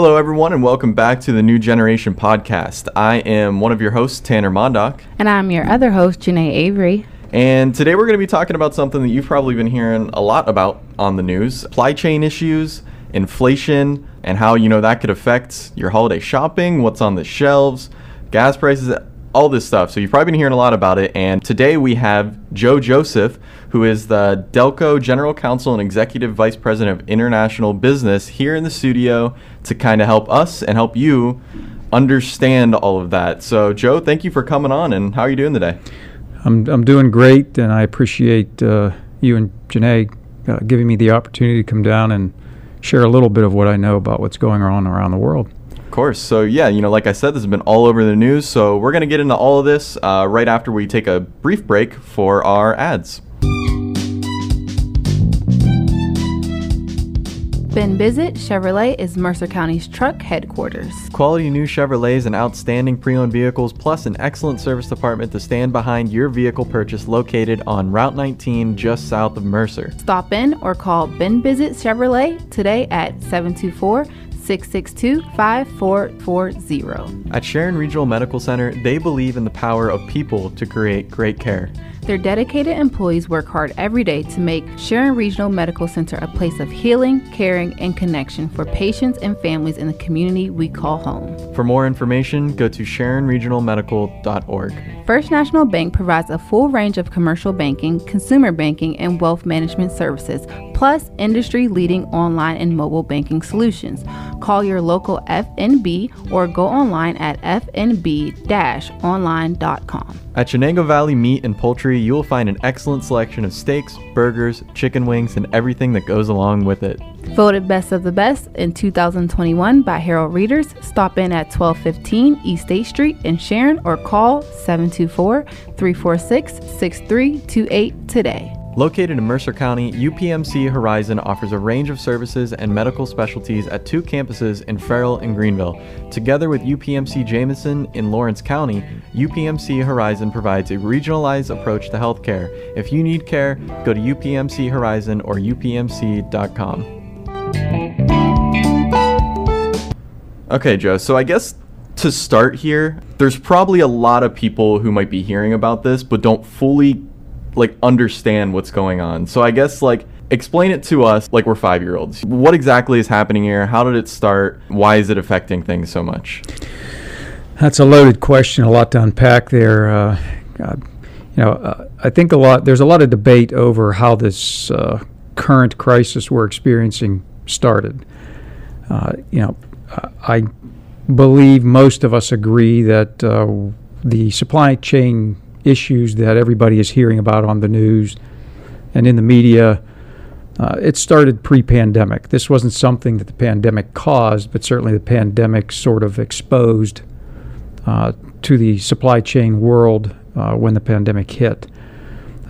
Hello, everyone, and welcome back to the New Generation Podcast. I am one of your hosts, Tanner Mondock. And I'm your other host, Janae Avery. And today we're going to be talking about something that you've probably been hearing a lot about on the news supply chain issues, inflation, and how, you know, that could affect your holiday shopping, what's on the shelves, gas prices, all this stuff. So you've probably been hearing a lot about it. And today we have Joe Joseph, who is the Delco General Counsel and Executive Vice President of International Business here in the studio to kind of help us and help you understand all of that. So, Joe, thank you for coming on. And how are you doing today? I'm, I'm doing great, and I appreciate uh, you and Janae uh, giving me the opportunity to come down and share a little bit of what I know about what's going on around the world. Of course. So, yeah, you know, like I said, this has been all over the news. So, we're going to get into all of this uh, right after we take a brief break for our ads. Ben Bizzett Chevrolet is Mercer County's truck headquarters. Quality new Chevrolets and outstanding pre owned vehicles, plus an excellent service department to stand behind your vehicle purchase located on Route 19 just south of Mercer. Stop in or call Ben Bizzett Chevrolet today at 724 662 5440. At Sharon Regional Medical Center, they believe in the power of people to create great care. Their dedicated employees work hard every day to make Sharon Regional Medical Center a place of healing, caring, and connection for patients and families in the community we call home. For more information, go to SharonRegionalMedical.org. First National Bank provides a full range of commercial banking, consumer banking, and wealth management services, plus industry leading online and mobile banking solutions. Call your local FNB or go online at fnb-online.com. At Shenango Valley Meat and Poultry, you will find an excellent selection of steaks, burgers, chicken wings, and everything that goes along with it. Voted Best of the Best in 2021 by Herald Readers, stop in at 1215 East State Street in Sharon or call 724 346 6328 today. Located in Mercer County, UPMC Horizon offers a range of services and medical specialties at two campuses in Farrell and Greenville. Together with UPMC Jameson in Lawrence County, UPMC Horizon provides a regionalized approach to healthcare. If you need care, go to UPMC Horizon or upmc.com. Okay, Joe, so I guess to start here, there's probably a lot of people who might be hearing about this but don't fully like understand what's going on. So I guess like explain it to us like we're 5-year-olds. What exactly is happening here? How did it start? Why is it affecting things so much? That's a loaded question, a lot to unpack there. Uh, God, you know, uh, I think a lot. There's a lot of debate over how this uh, current crisis we're experiencing started. Uh, you know, I believe most of us agree that uh, the supply chain issues that everybody is hearing about on the news and in the media. Uh, it started pre pandemic. This wasn't something that the pandemic caused, but certainly the pandemic sort of exposed uh, to the supply chain world uh, when the pandemic hit.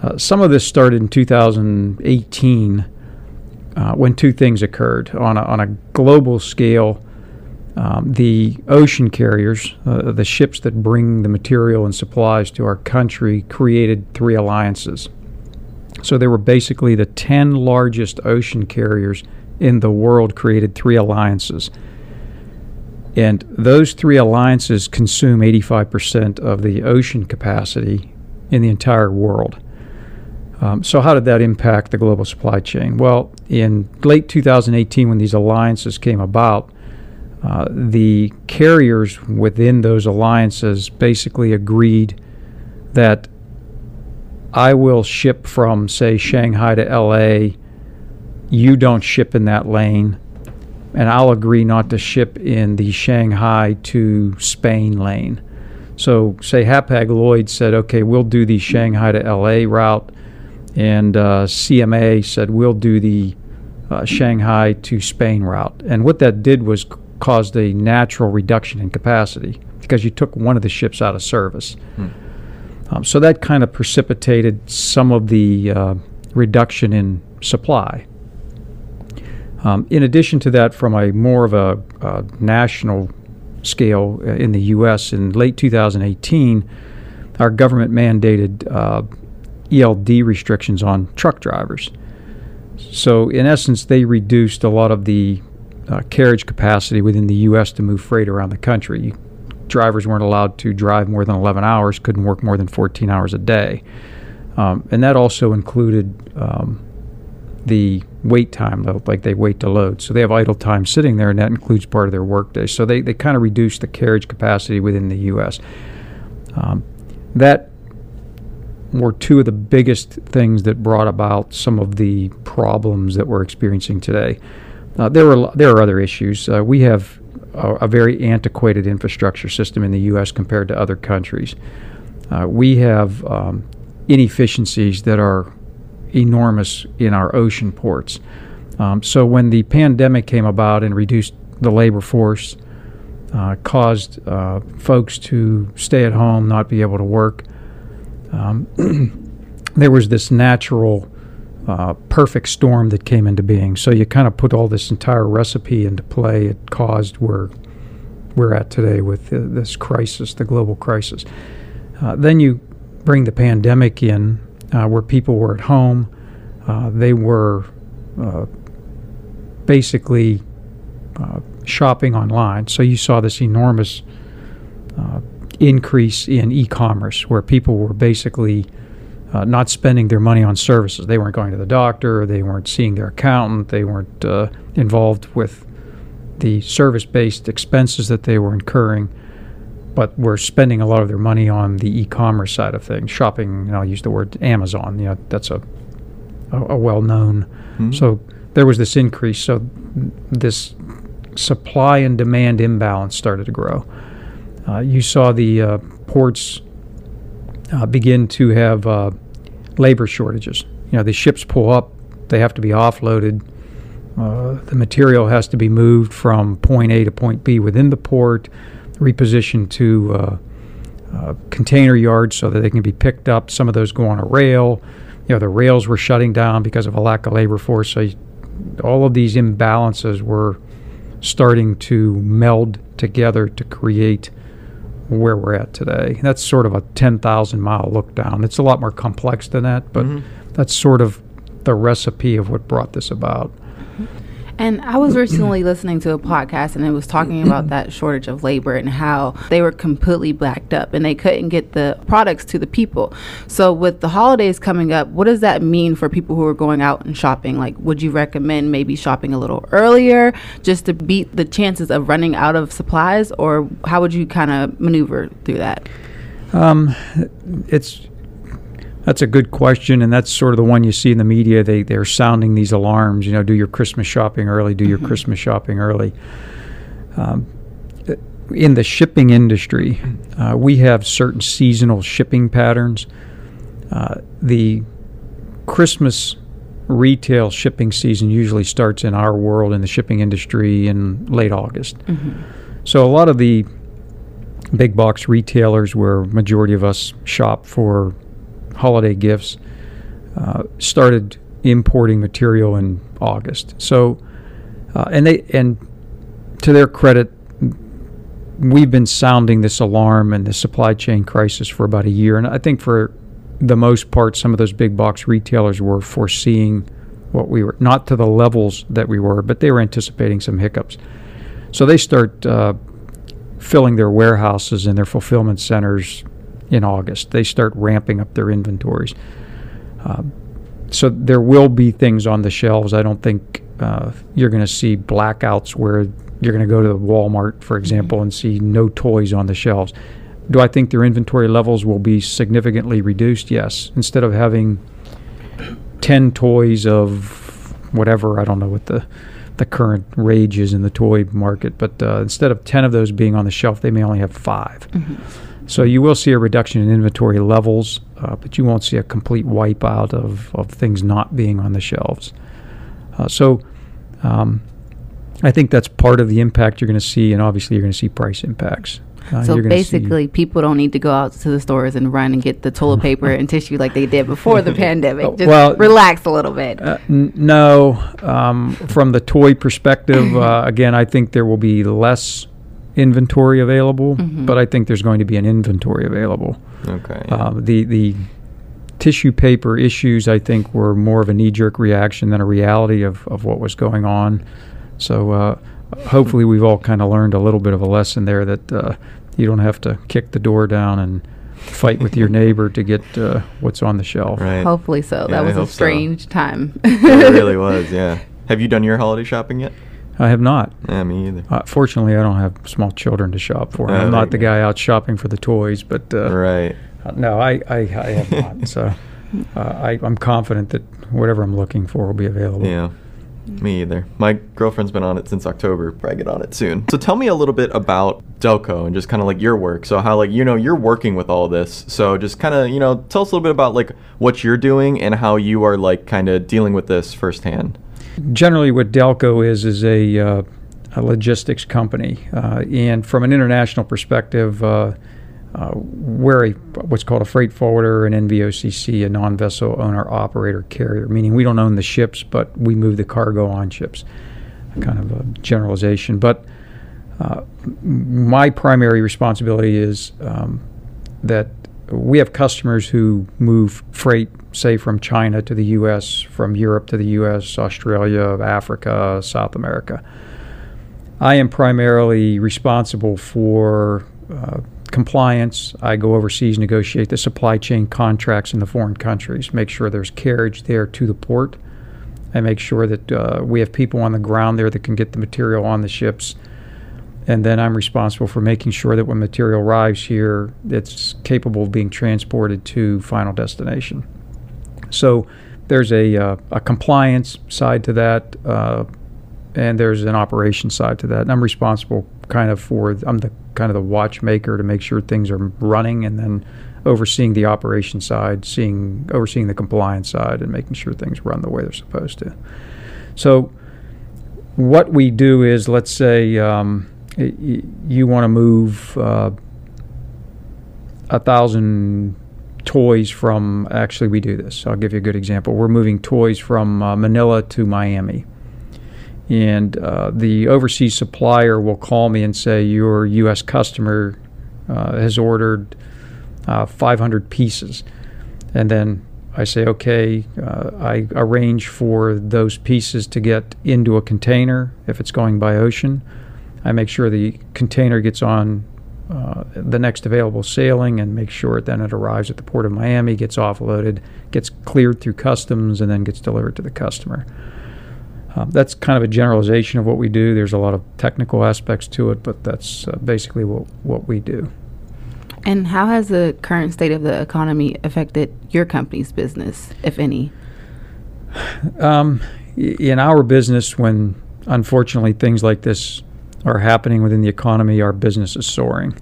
Uh, some of this started in 2018 uh, when two things occurred. On a, on a global scale, um, the ocean carriers, uh, the ships that bring the material and supplies to our country, created three alliances. So there were basically the 10 largest ocean carriers in the world created three alliances. And those three alliances consume 85% of the ocean capacity in the entire world. Um, so, how did that impact the global supply chain? Well, in late 2018, when these alliances came about, uh, the carriers within those alliances basically agreed that I will ship from, say, Shanghai to LA. You don't ship in that lane. And I'll agree not to ship in the Shanghai to Spain lane. So, say Hapag Lloyd said, okay, we'll do the Shanghai to LA route, and uh, CMA said, we'll do the uh, Shanghai to Spain route. And what that did was caused a natural reduction in capacity because you took one of the ships out of service. Um, so that kind of precipitated some of the uh, reduction in supply. Um, in addition to that, from a more of a, a national scale uh, in the U.S. in late 2018, our government mandated uh, ELD restrictions on truck drivers. So, in essence, they reduced a lot of the uh, carriage capacity within the U.S. to move freight around the country. Drivers weren't allowed to drive more than 11 hours, couldn't work more than 14 hours a day. Um, and that also included um, the wait time, like they wait to load. So they have idle time sitting there, and that includes part of their workday. So they, they kind of reduced the carriage capacity within the U.S. Um, that were two of the biggest things that brought about some of the problems that we're experiencing today. Uh, there are there are other issues. Uh, we have a, a, very antiquated infrastructure system in the U.S. compared to other countries. Uh, we have um, inefficiencies that are enormous in our ocean ports. Um, so when the pandemic came about and reduced the labor force, uh, caused uh, folks to stay at home, not be able to work, um, there was this natural uh, perfect storm that came into being. So you kind of put all this entire recipe into play. It caused where we're at today with uh, this crisis, the global crisis. Uh, then you bring the pandemic in, uh, where people were at home. Uh, they were basically shopping online. So you saw this enormous increase in e-commerce, where people were basically uh, not spending their money on services. They weren't going to the doctor, they weren't seeing their accountant, they weren't uh, involved with the service based expenses that they were incurring, but were spending a lot of their money on the e commerce side of things, shopping. I'll use the word Amazon, you know, that's a, a, a well known. Mm-hmm. So there was this increase. So this supply and demand imbalance started to grow. Uh, you saw the uh, ports uh, begin to have uh, labor shortages. You know, the ships pull up, they have to be offloaded. Uh, the material has to be moved from point A to point B within the port, repositioned to uh, uh, container yards so that they can be picked up. Some of those go on a rail. You know, the rails were shutting down because of a lack of labor force. So all of these imbalances were starting to meld together to create where we're at today. That's sort of a 10,000 mile look down. It's a lot more complex than that, but mm-hmm. that's sort of the recipe of what brought this about. And I was recently listening to a podcast and it was talking about that shortage of labor and how they were completely backed up and they couldn't get the products to the people. So with the holidays coming up, what does that mean for people who are going out and shopping? Like would you recommend maybe shopping a little earlier just to beat the chances of running out of supplies or how would you kind of maneuver through that? Um, it's that's a good question, and that's sort of the one you see in the media. They they're sounding these alarms. You know, do your Christmas shopping early. Do your mm-hmm. Christmas shopping early. Um, in the shipping industry, uh, we have certain seasonal shipping patterns. Uh, the Christmas retail shipping season usually starts in our world in the shipping industry in late August. Mm-hmm. So a lot of the big box retailers, where majority of us shop for holiday gifts, uh, started importing material in August. So, uh, and they and to their credit, we've been sounding this alarm and the supply chain crisis for about a year, and I think for the most part, some of those big box retailers were foreseeing what we were not to the levels that we were, but they were anticipating some hiccups. So they start uh, filling their warehouses and their fulfillment centers in August. They start ramping up their inventories. Uh, so there will be things on the shelves. I don't think uh, you're going to see blackouts where you're going to go to the Walmart, for example, and see no toys on the shelves. Do I think their inventory levels will be significantly reduced? Yes. Instead of having 10 toys of whatever, I don't know what the the current rage is in the toy market, but uh, instead of 10 of those being on the shelf, they may only have 5 mm-hmm. So you will see a reduction in inventory levels, uh, but you won't see a complete wipeout of, of things not being on the shelves. Uh, so um, I think that's part of the impact you're going to see, and obviously you're going to see price impacts. Uh, So basically, people don't need to go out to the stores and run and get the toilet paper and tissue like they did before the pandemic. Just well- relax a little bit. Uh, n- no, um, from the toy perspective, uh, again, I think there will be less inventory available, Mhm. but I think there's going to be an inventory available. Okay. yeah. Uh, the the tissue paper issues, I think, were more of a knee jerk reaction than a reality of, of what was going on. So uh, hopefully, we've all kind of learned a little bit of a lesson there that uh, you don't have to kick the door down and fight with your neighbor to get uh, what's on the shelf. right. Hopefully so. Yeah, that was a hope so. strange time. it really was. Yeah. Have you done your holiday shopping yet? I have not. Yeah, me either. Uh, fortunately, I don't have small children to shop for. I'm not the guy out shopping for the toys, but uh, right. uh, no, I, I, I have not. So uh, I, I'm confident that whatever I'm looking for will be available. Yeah. Me either. My girlfriend's been on it since October. Probably get on it soon. So tell me a little bit about Delco and just kind of like your work. So how like you know you're working with all this. So just kind of you know tell us a little bit about like what you're doing and how you are like kind of dealing with this firsthand. Generally, what Delco is is a, uh, a logistics company, uh, and from an international perspective, uh, uh, we're a what's called a freight forwarder, an NVOCC, a non-vessel owner operator carrier, meaning we don't own the ships, but we move the cargo on ships. Kind of a generalization, but uh, my primary responsibility is um, that we have customers who move freight, say from China to the U.S., from Europe to the U.S., Australia, Africa, South America. I am primarily responsible for uh, compliance. I go overseas, negotiate the supply chain contracts in the foreign countries, make sure there's carriage there to the port. I make sure that uh, we have people on the ground there that can get the material on the ships. And then I'm responsible for making sure that when material arrives here, it's capable of being transported to final destination. So there's a, uh, a compliance side to that, uh, and there's an operation side to that. And I'm responsible kind of for I'm the kind of the watchmaker to make sure things are running, and then overseeing the operation side, seeing overseeing the compliance side, and making sure things run the way they're supposed to. So what we do is, let's say um, you want to move uh, a thousand toys from. Actually, we do this. I'll give you a good example. We're moving toys from uh, Manila to Miami, and uh, the overseas supplier will call me and say your U.S. customer uh, has ordered uh, 500 pieces, and then I say, okay, uh, I arrange for those pieces to get into a container if it's going by ocean. I make sure the container gets on uh, the next available sailing and make sure then it arrives at the port of Miami, gets offloaded, gets cleared through customs, and then gets delivered to the customer. Um, that's kind of a generalization of what we do. There's a lot of technical aspects to it, but that's uh, basically what, what we do. and how has the current state of the economy affected your company's business, if any? Um, in our business, when unfortunately things like this are happening within the economy, our business is soaring.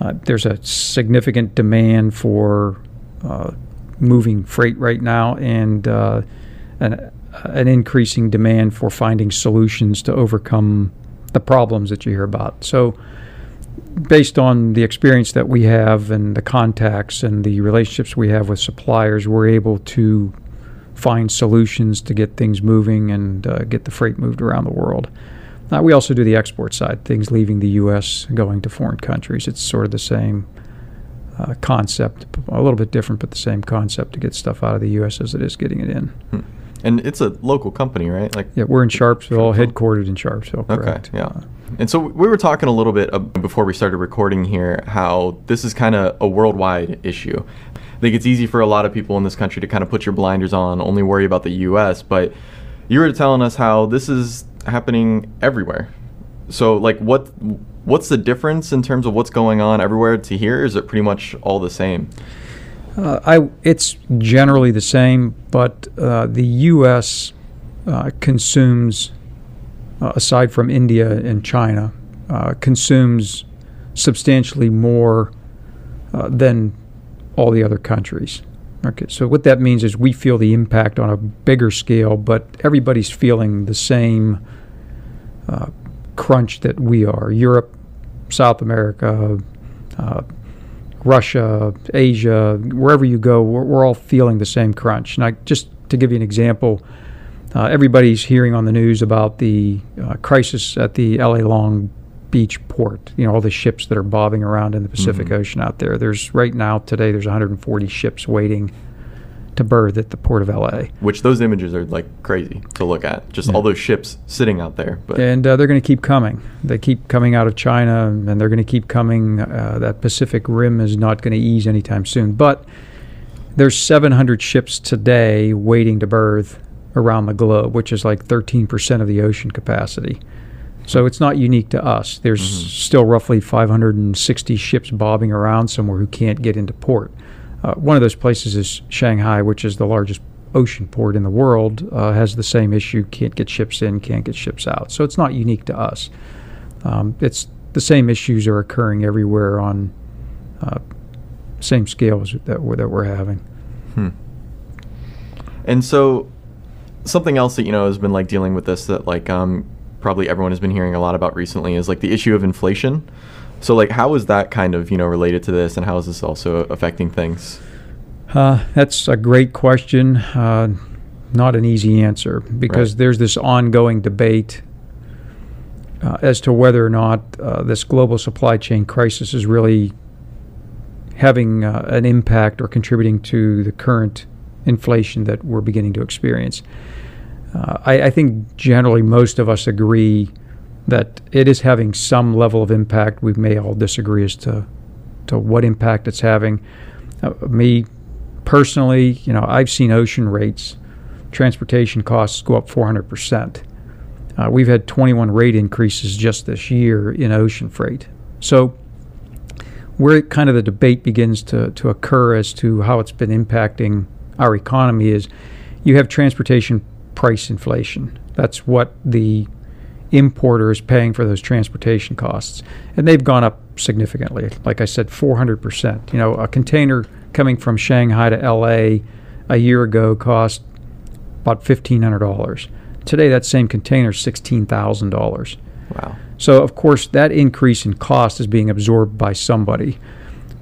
Uh, there's a significant demand for uh, moving freight right now, and uh, an, an increasing demand for finding solutions to overcome the problems that you hear about. So, based on the experience that we have and the contacts and the relationships we have with suppliers, we're able to find solutions to get things moving and uh, get the freight moved around the world. Uh, we also do the export side, things leaving the U.S. going to foreign countries. It's sort of the same uh, concept, a little bit different, but the same concept to get stuff out of the U.S. as it is getting it in. And it's a local company, right? Like Yeah, we're in Sharpsville, headquartered in Sharpsville. Okay, Correct. yeah. Uh, And so we were talking a little bit uh, before we started recording here how this is kind of a worldwide issue. I think it's easy for a lot of people in this country to kind of put your blinders on, only worry about the U.S. But you were telling us how this is happening everywhere. So like, what what's the difference in terms of what's going on everywhere to here? Is it pretty much all the same? Uh, I, it's generally the same, but uh, the U.S. Uh, consumes, uh, aside from India and China, uh, consumes substantially more uh, than all the other countries. Okay, so what that means is we feel the impact on a bigger scale, but everybody's feeling the same uh, crunch that we are. Europe, South America, uh, Russia, Asia, wherever you go, we're, we're, all feeling the same crunch. And I, just to give you an example, uh, everybody's hearing on the news about the uh, crisis at the LA Long Beach port. You know, all the ships that are bobbing around in the Pacific mm-hmm. Ocean out there. There's right now today. There's 140 ships waiting to berth at the port of LA. Which those images are like crazy to look at. Just yeah. all those ships sitting out there. But and uh, they're going to keep coming. They keep coming out of China, and they're going to keep coming. Uh, that Pacific Rim is not going to ease anytime soon. But there's 700 ships today waiting to berth around the globe, which is like 13% of the ocean capacity. So it's not unique to us. There's mm-hmm. still roughly 560 ships bobbing around somewhere who can't get into port. Uh, one of those places is Shanghai, which is the largest ocean port in the world, uh, has the same issue can't get ships in, can't get ships out. So it's not unique to us. Um, it's the same issues are occurring everywhere on uh, same scales that we're, that we're having. Hmm. And so something else that you know has been like dealing with this that like um, probably everyone has been hearing a lot about recently is like the issue of inflation. So like how is that kind of, you know, related to this and how is this also affecting things? Uh, that's a great question. Uh, not an easy answer because right. there's this ongoing debate uh, as to whether or not uh, this global supply chain crisis is really having uh, an impact or contributing to the current inflation that we're beginning to experience. Uh, I, I, think generally most of us agree that it is having some level of impact. We may all disagree as to to what impact it's having. Uh, me personally, you know, I've seen ocean rates, transportation costs go up 400 percent. Uh, we've had 21 rate increases just this year in ocean freight. So, where kind of the debate begins to, to occur as to how it's been impacting our economy is you have transportation price inflation. That's what the importer is paying for those transportation costs. And they've gone up significantly. Like I said, 400%. You know, a container coming from Shanghai to LA a year ago cost about $1,500. Today, that same container is $16,000. Wow. So, of course, that increase in cost is being absorbed by somebody.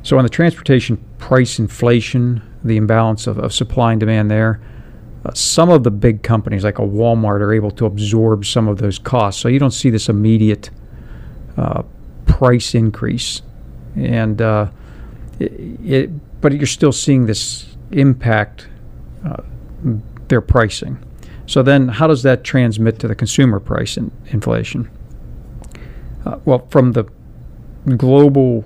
So, on the transportation price inflation, the imbalance of, of supply and demand there, uh, some of the big companies, like a Walmart, are able to absorb some of those costs. So you don't see this immediate uh, price increase, and uh, it, it, but you're still seeing this impact uh, their pricing. So then, how does that transmit to the consumer price in, inflation? Uh, well, from the global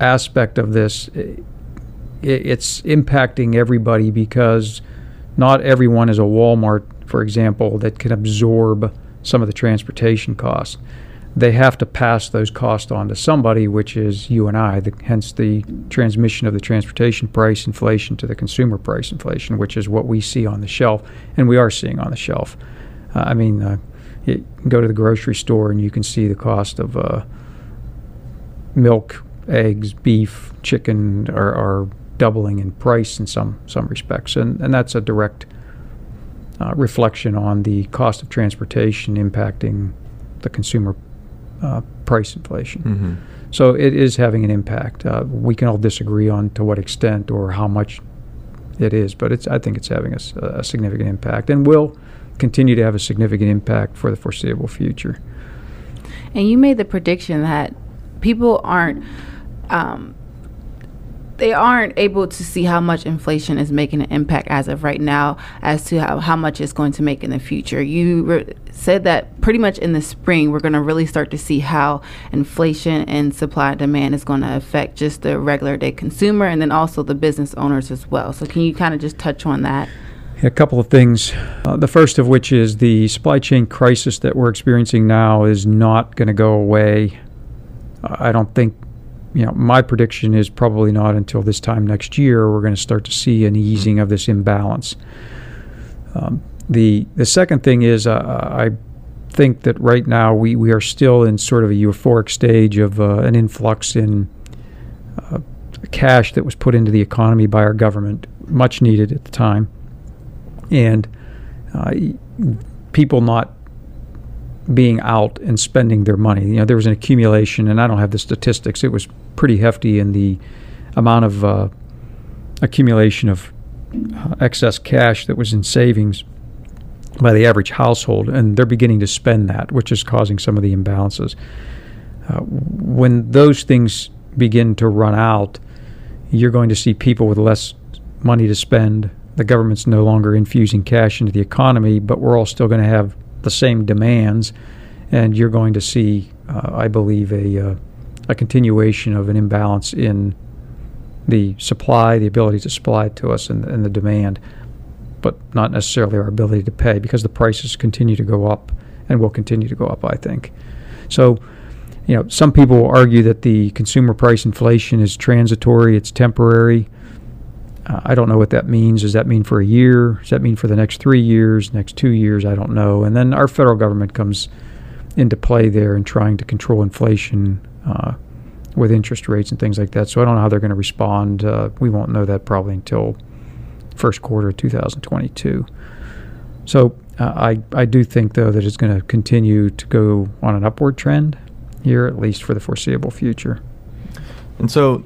aspect of this, it, it's impacting everybody because not everyone is a Walmart, for example, that can absorb some of the transportation costs. They have to pass those costs on to somebody, which is you and I, the, hence the transmission of the transportation price inflation to the consumer price inflation, which is what we see on the shelf, and we are seeing on the shelf. Uh, I mean, uh, go to the grocery store and you can see the cost of uh, milk, eggs, beef, chicken are doubling in price in some some respects, and and that's a direct uh, reflection on the cost of transportation impacting the consumer uh, price inflation. Mm-hmm. So it is having an impact. Uh, we can all disagree on to what extent or how much it is, but it's I think it's having a, a significant impact, and will continue to have a significant impact for the foreseeable future. And you made the prediction that people aren't um, they aren't able to see how much inflation is making an impact as of right now as to how, how much it's going to make in the future. You re- said that pretty much in the spring, we're going to really start to see how inflation and supply and demand is going to affect just the regular day consumer and then also the business owners as well. So, can you kind of just touch on that? A couple of things. Uh, the first of which is the supply chain crisis that we're experiencing now is not going to go away. I don't think you know, my prediction is probably not until this time next year we're going to start to see an easing of this imbalance. Um, the the second thing is uh, I think that right now we, we are still in sort of a euphoric stage of uh, an influx in uh, cash that was put into the economy by our government, much needed at the time, and uh, people not being out and spending their money. You know, there was an accumulation, and I don't have the statistics. It was pretty hefty in the amount of uh, accumulation of uh, excess cash that was in savings by the average household, and they're beginning to spend that, which is causing some of the imbalances. Uh, when those things begin to run out, you're going to see people with less money to spend. The government's no longer infusing cash into the economy, but we're all still going to have the same demands, and you're going to see, uh, I believe, a uh, a continuation of an imbalance in the supply, the ability to supply to us, and, and the demand, but not necessarily our ability to pay because the prices continue to go up and will continue to go up. I think so you know, some people will argue that the consumer price inflation is transitory, it's temporary. Uh, I don't know what that means. Does that mean for a year? Does that mean for the next three years, next two years? I don't know. And then our federal government comes into play there in trying to control inflation uh, with interest rates and things like that. So I don't know how they're going to respond. Uh, we won't know that probably until first quarter of 2022. So uh, I I do think though that it's going to continue to go on an upward trend here, at least for the foreseeable future. And so,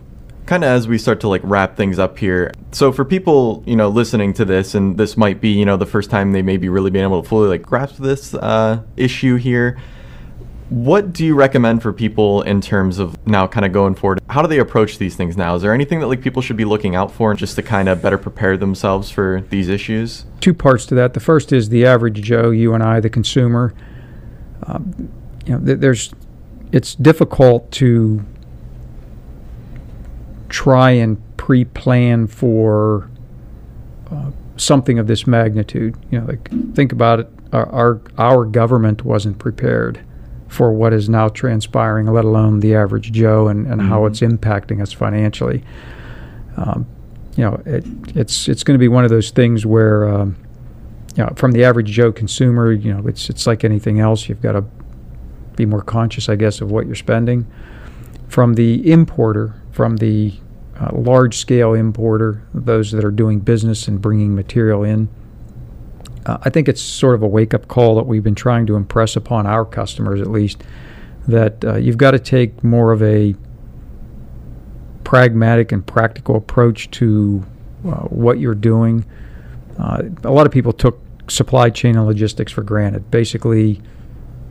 kind of as we start to like wrap things up here, so for people, you know, listening to this, and this might be, you know, the first time they may be really being able to fully like grasp this uh, issue here. What do you recommend for people in terms of now kind of going forward? How do they approach these things now? Is there anything that like people should be looking out for just to kind of better prepare themselves for these issues? Two parts to that. The first is the average Joe, you and I, the consumer. Um, you know, th- there's it's difficult to try and pre-plan for uh, something of this magnitude. You know, like think about it. Our, our, our government wasn't prepared for what is now transpiring, let alone the average Joe and, and mm-hmm. how it's impacting us financially. Um, you know, it, it's it's going to be one of those things where, um, you know, from the average Joe consumer, you know, it's it's like anything else. You've got to be more conscious, I guess, of what you're spending. From the importer, from the uh, large scale importer, those that are doing business and bringing material in, uh, I think it's sort of a wake up call that we've been trying to impress upon our customers, at least, that uh, you've got to take more of a pragmatic and practical approach to uh, what you're doing. Uh, a lot of people took supply chain and logistics for granted. Basically,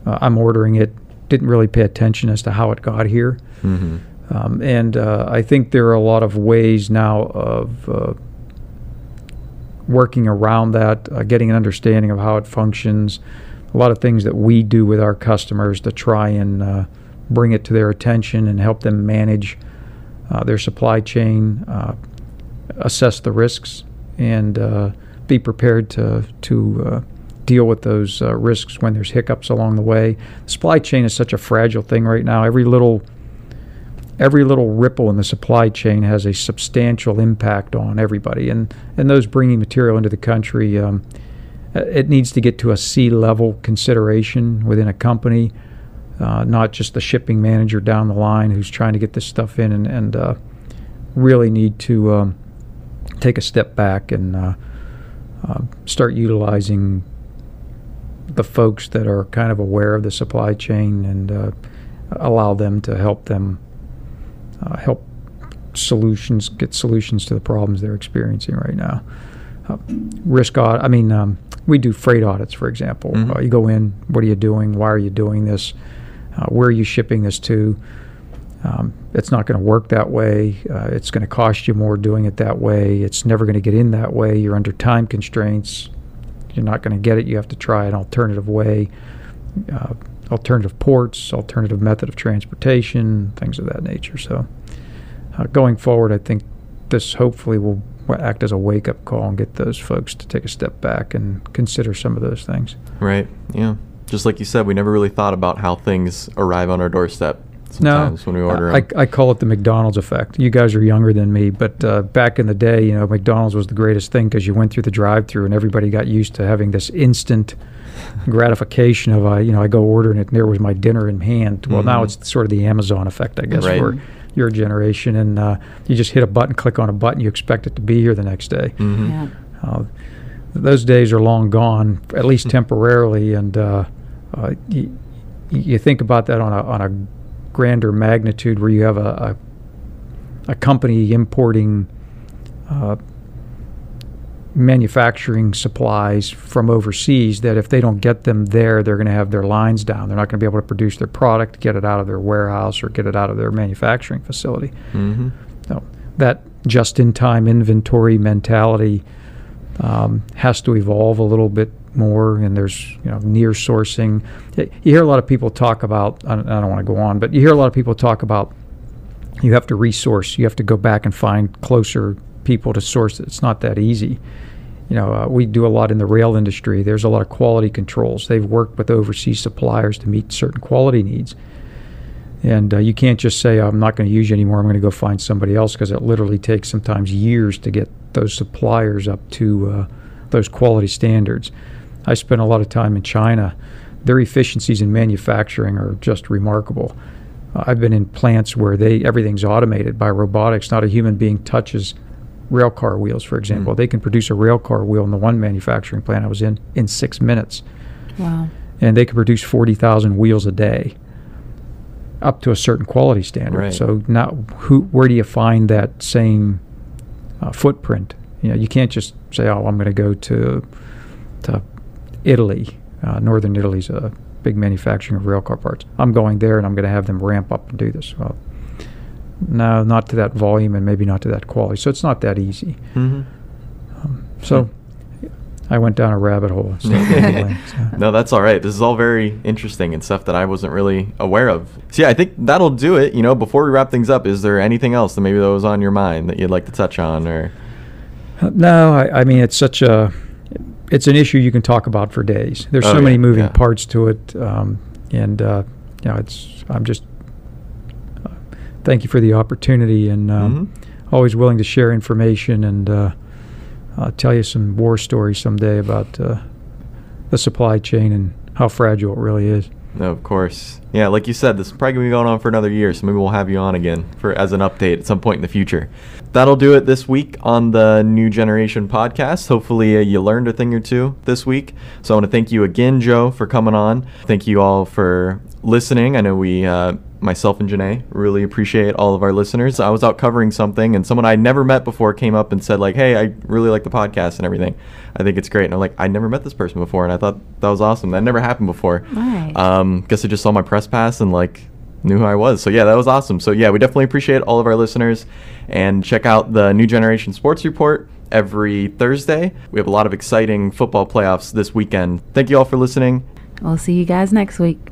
uh, I'm ordering it. Didn't really pay attention as to how it got here. Mm-hmm. Um, and uh, I think there are a lot of ways now of uh, working around that, uh, getting an understanding of how it functions. A lot of things that we do with our customers to try and uh, bring it to their attention and help them manage uh, their supply chain, assess the risks, and be prepared to to deal with those uh, risks when there's hiccups along the way. The supply chain is such a fragile thing right now. Every little every little ripple in the supply chain has a substantial impact on everybody, and and those bringing material into the country. Um, it needs to get to a C level consideration within a company, uh, not just the shipping manager down the line who's trying to get this stuff in and, and uh, really need to um, take a step back and uh, uh start utilizing the folks that are kind of aware of the supply chain and uh, allow them to help them uh, help solutions get solutions to the problems they're experiencing right now. Uh, risk audit. I mean, um, we do freight audits, for example. Mm-hmm. Uh, you go in. What are you doing? Why are you doing this? Uh, where are you shipping this to? Um, it's not going to work that way. Uh, it's going to cost you more doing it that way. It's never going to get in that way. You're under time constraints you're not going to get it, you have to try an alternative way, uh, alternative ports, alternative method of transportation, things of that nature. So, uh, going forward, I think this hopefully will act as a wake up call and get those folks to take a step back and consider some of those things. Right. Yeah. Just like you said, we never really thought about how things arrive on our doorstep sometimes no, when we order I, I, call it the McDonald's effect. You guys are younger than me, but uh, back in the day, you know, McDonald's was the greatest thing because you went through the drive-through and everybody got used to having this instant gratification of, uh, you know, I go order and it, there was my dinner in hand. Well, mm-hmm. now it's sort of the Amazon effect, I guess, right. where your generation, and uh, you just hit a button, click on a button, you expect it to be here the next day. Mhm. Yeah. Uh, those days are long gone, at least temporarily, and uh, uh, you, you think about that on a on a grander magnitude, where you have a a, a company importing uh, manufacturing supplies from overseas. That if they don't get them there, they're going to have their lines down. They're not going to be able to produce their product, get it out of their warehouse, or get it out of their manufacturing facility. Mhm. No, that just-in-time inventory mentality um, has to evolve a little bit more. And there's you know near sourcing. You hear a lot of people talk about. I don't, I don't want to go on, but you hear a lot of people talk about. You have to resource. You have to go back and find closer people to source. It's not that easy. You know, uh, we do a lot in the rail industry. There's a lot of quality controls. They've worked with overseas suppliers to meet certain quality needs. And uh, you can't just say, I'm not going to use you anymore. I'm going to go find somebody else because it literally takes sometimes years to get those suppliers up to uh, those quality standards. I spent a lot of time in China. Their efficiencies in manufacturing are just remarkable. Uh, I've been in plants where they everything's automated by robotics. Not a human being touches rail car wheels, for example. Mm. They can produce a rail car wheel in the one manufacturing plant I was in in six minutes Wow. and they can produce 40,000 wheels a day up to a certain quality standard. Right. So now who where do you find that same uh, footprint? You know, you can't just say, "Oh, I'm going to go to to Italy. Uh, Northern Italy's a big manufacturing of railcar parts. I'm going there and I'm going to have them ramp up and do this." Well, no, not to that volume and maybe not to that quality. So it's not that easy. Mhm. So I went down a rabbit hole. So anyway, so- No, that's all right. This is all very interesting and stuff that I wasn't really aware of. So yeah, I think that'll do it. You know, before we wrap things up, is there anything else that maybe that was on your mind that you'd like to touch on, or Uh, No, I, I mean it's such a it's an issue you can talk about for days. There's Oh, so yeah, many moving yeah. parts to it, um, and uh, you know it's I'm just uh, thank you for the opportunity and um, Mhm. always willing to share information and uh, uh, tell you some war stories someday about uh, the supply chain and how fragile it really is. No, of course. Yeah, like you said, this is probably gonna be going on for another year, so maybe we'll have you on again for as an update at some point in the future. That'll do it this week on the New Generation podcast. Hopefully, uh, you learned a thing or two this week. So I want to thank you again, Joe, for coming on. Thank you all for listening. I know we, uh, myself and Janae, really appreciate all of our listeners. I was out covering something, and someone I'd never met before came up and said, like, "Hey, I really like the podcast and everything. I think it's great." And I'm like, "I never met this person before," and I thought that was awesome. That never happened before. Right. Um, guess I just saw my press pass and like knew who I was. So yeah, that was awesome. So yeah, we definitely appreciate all of our listeners and check out the New Generation Sports Report every Thursday. We have a lot of exciting football playoffs this weekend. Thank you all for listening. We'll see you guys next week.